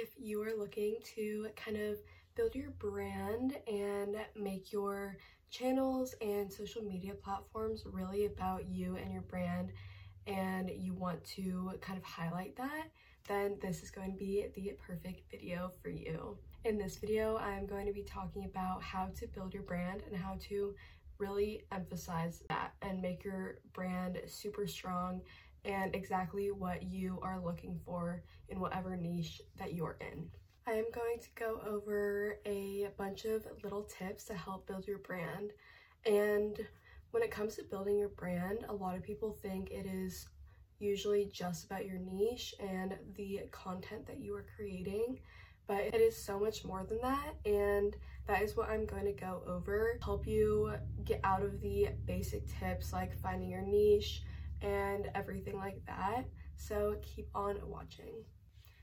if you are looking to kind of build your brand and make your channels and social media platforms really about you and your brand and you want to kind of highlight that, then this is going to be the perfect video for you. In this video, I'm going to be talking about how to build your brand and how to really emphasize that and make your brand super strong and exactly what you are looking for in whatever niche that you're in. I am going to go over a bunch of little tips to help build your brand. And when it comes to building your brand, a lot of people think it is usually just about your niche and the content that you are creating, but it is so much more than that. And that is what I'm going to go over, help you get out of the basic tips like finding your niche and everything like that. So keep on watching.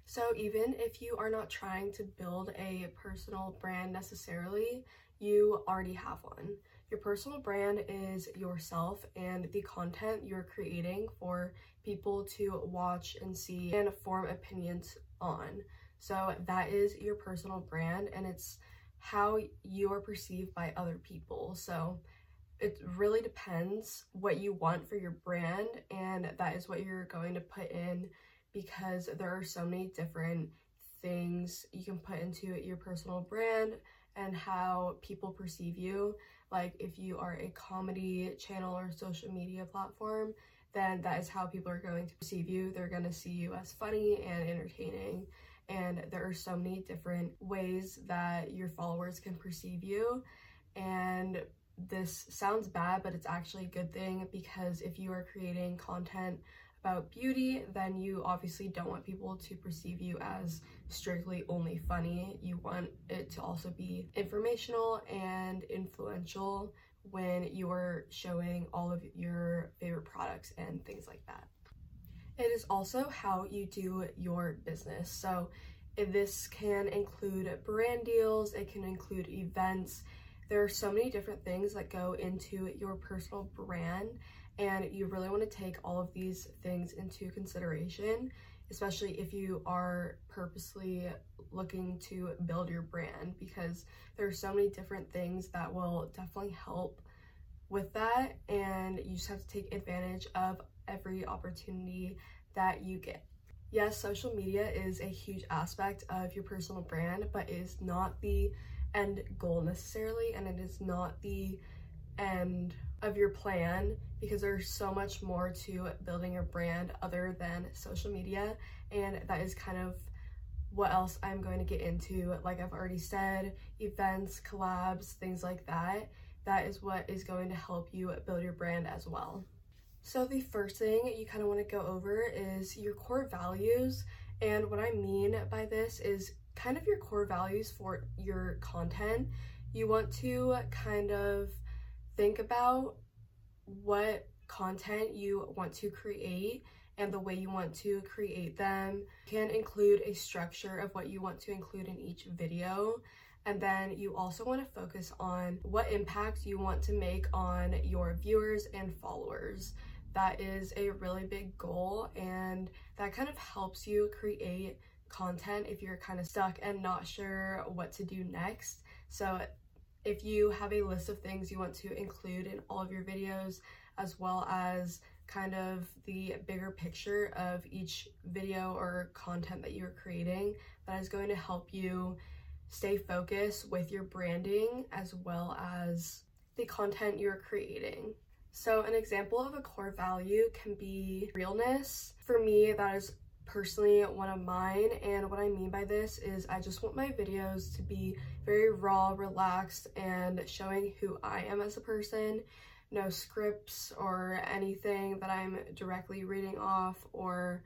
So even if you are not trying to build a personal brand necessarily, you already have one. Your personal brand is yourself and the content you're creating for people to watch and see and form opinions on. So that is your personal brand and it's how you are perceived by other people. So it really depends what you want for your brand and that is what you're going to put in because there are so many different things you can put into your personal brand and how people perceive you. Like if you are a comedy channel or social media platform, then that is how people are going to perceive you. They're going to see you as funny and entertaining. And there are so many different ways that your followers can perceive you. And this sounds bad, but it's actually a good thing because if you are creating content about beauty, then you obviously don't want people to perceive you as strictly only funny. You want it to also be informational and influential when you are showing all of your favorite products and things like that. It is also how you do your business. So this can include brand deals, it can include events. There are so many different things that go into your personal brand and you really want to take all of these things into consideration, especially if you are purposely looking to build your brand because there are so many different things that will definitely help with that and you just have to take advantage of every opportunity that you get. Yes, social media is a huge aspect of your personal brand, but it is not the end goal necessarily and it is not the end of your plan because there's so much more to building your brand other than social media and that is kind of what else I'm going to get into like I've already said events collabs things like that. That is what is going to help you build your brand as well. So the first thing you kind of want to go over is your core values and what I mean by this is kind of your core values for your content you want to kind of think about what content you want to create and the way you want to create them. Can include a structure of what you want to include in each video. And then you also want to focus on what impact you want to make on your viewers and followers. That is a really big goal and that kind of helps you create content if you're kind of stuck and not sure what to do next so if you have a list of things you want to include in all of your videos, as well as kind of the bigger picture of each video or content that you're creating, that is going to help you stay focused with your branding as well as the content you're creating. So, an example of a core value can be realness. For me, that is personally one of mine and what I mean by this is I just want my videos to be very raw, relaxed, and showing who I am as a person. No scripts or anything that I'm directly reading off or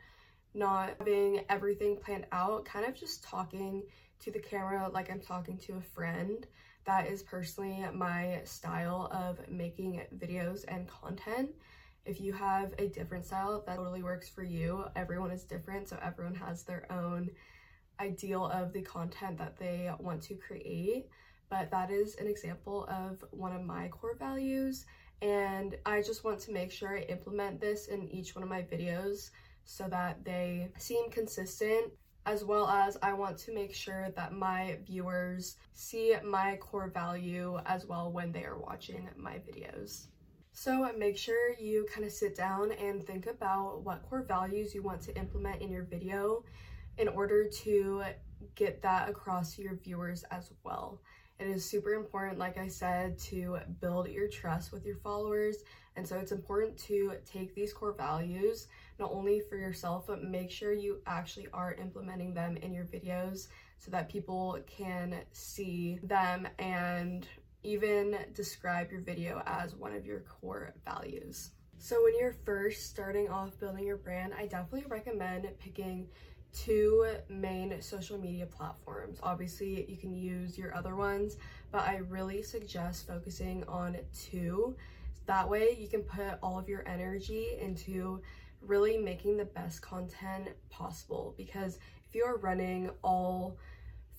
not having everything planned out, kind of just talking to the camera like I'm talking to a friend. That is personally my style of making videos and content. If you have a different style that totally works for you, everyone is different, so everyone has their own ideal of the content that they want to create. But that is an example of one of my core values, and I just want to make sure I implement this in each one of my videos so that they seem consistent as well as I want to make sure that my viewers see my core value as well when they are watching my videos. So uh, make sure you kind of sit down and think about what core values you want to implement in your video in order to get that across to your viewers as well. It is super important, like I said, to build your trust with your followers. And so it's important to take these core values, not only for yourself, but make sure you actually are implementing them in your videos so that people can see them and even describe your video as one of your core values. So when you're first starting off building your brand, I definitely recommend picking two main social media platforms. Obviously, you can use your other ones, but I really suggest focusing on two. That way, you can put all of your energy into really making the best content possible because if you are running all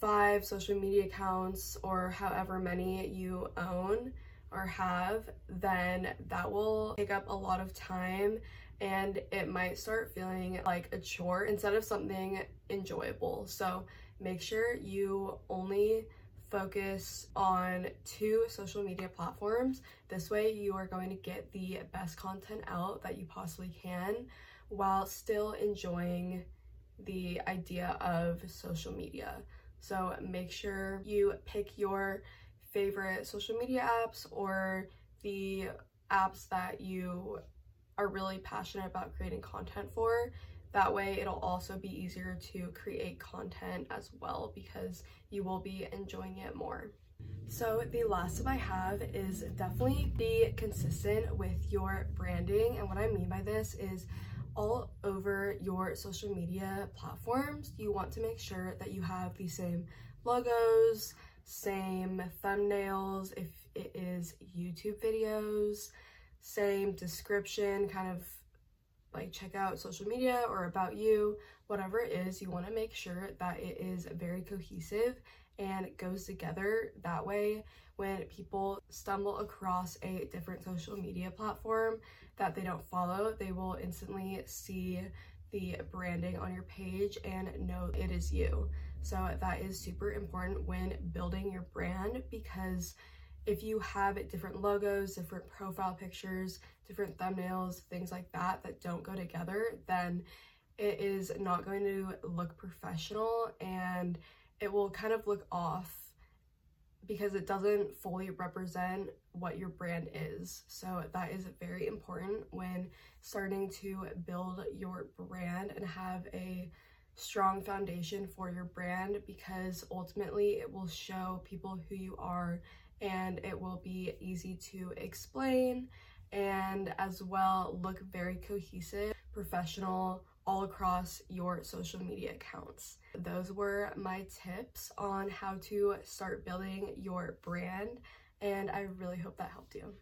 five social media accounts or however many you own or have, then that will take up a lot of time and it might start feeling like a chore instead of something enjoyable. So make sure you only focus on two social media platforms. This way, you are going to get the best content out that you possibly can while still enjoying the idea of social media. So make sure you pick your favorite social media apps or the apps that you are really passionate about creating content for. That way, it'll also be easier to create content as well because you will be enjoying it more. So, the last tip I have is definitely be consistent with your branding. And what I mean by this is all over your social media platforms, you want to make sure that you have the same logos, same thumbnails if it is YouTube videos, same description, kind of like check out social media or about you, whatever it is, you want to make sure that it is very cohesive and goes together. That way, when people stumble across a different social media platform that they don't follow, they will instantly see the branding on your page and know it is you. So that is super important when building your brand because if you have different logos, different profile pictures, different thumbnails, things like that that don't go together, then it is not going to look professional and it will kind of look off because it doesn't fully represent what your brand is. So that is very important when starting to build your brand and have a strong foundation for your brand because ultimately it will show people who you are and it will be easy to explain and as well look very cohesive, professional all across your social media accounts. Those were my tips on how to start building your brand and I really hope that helped you.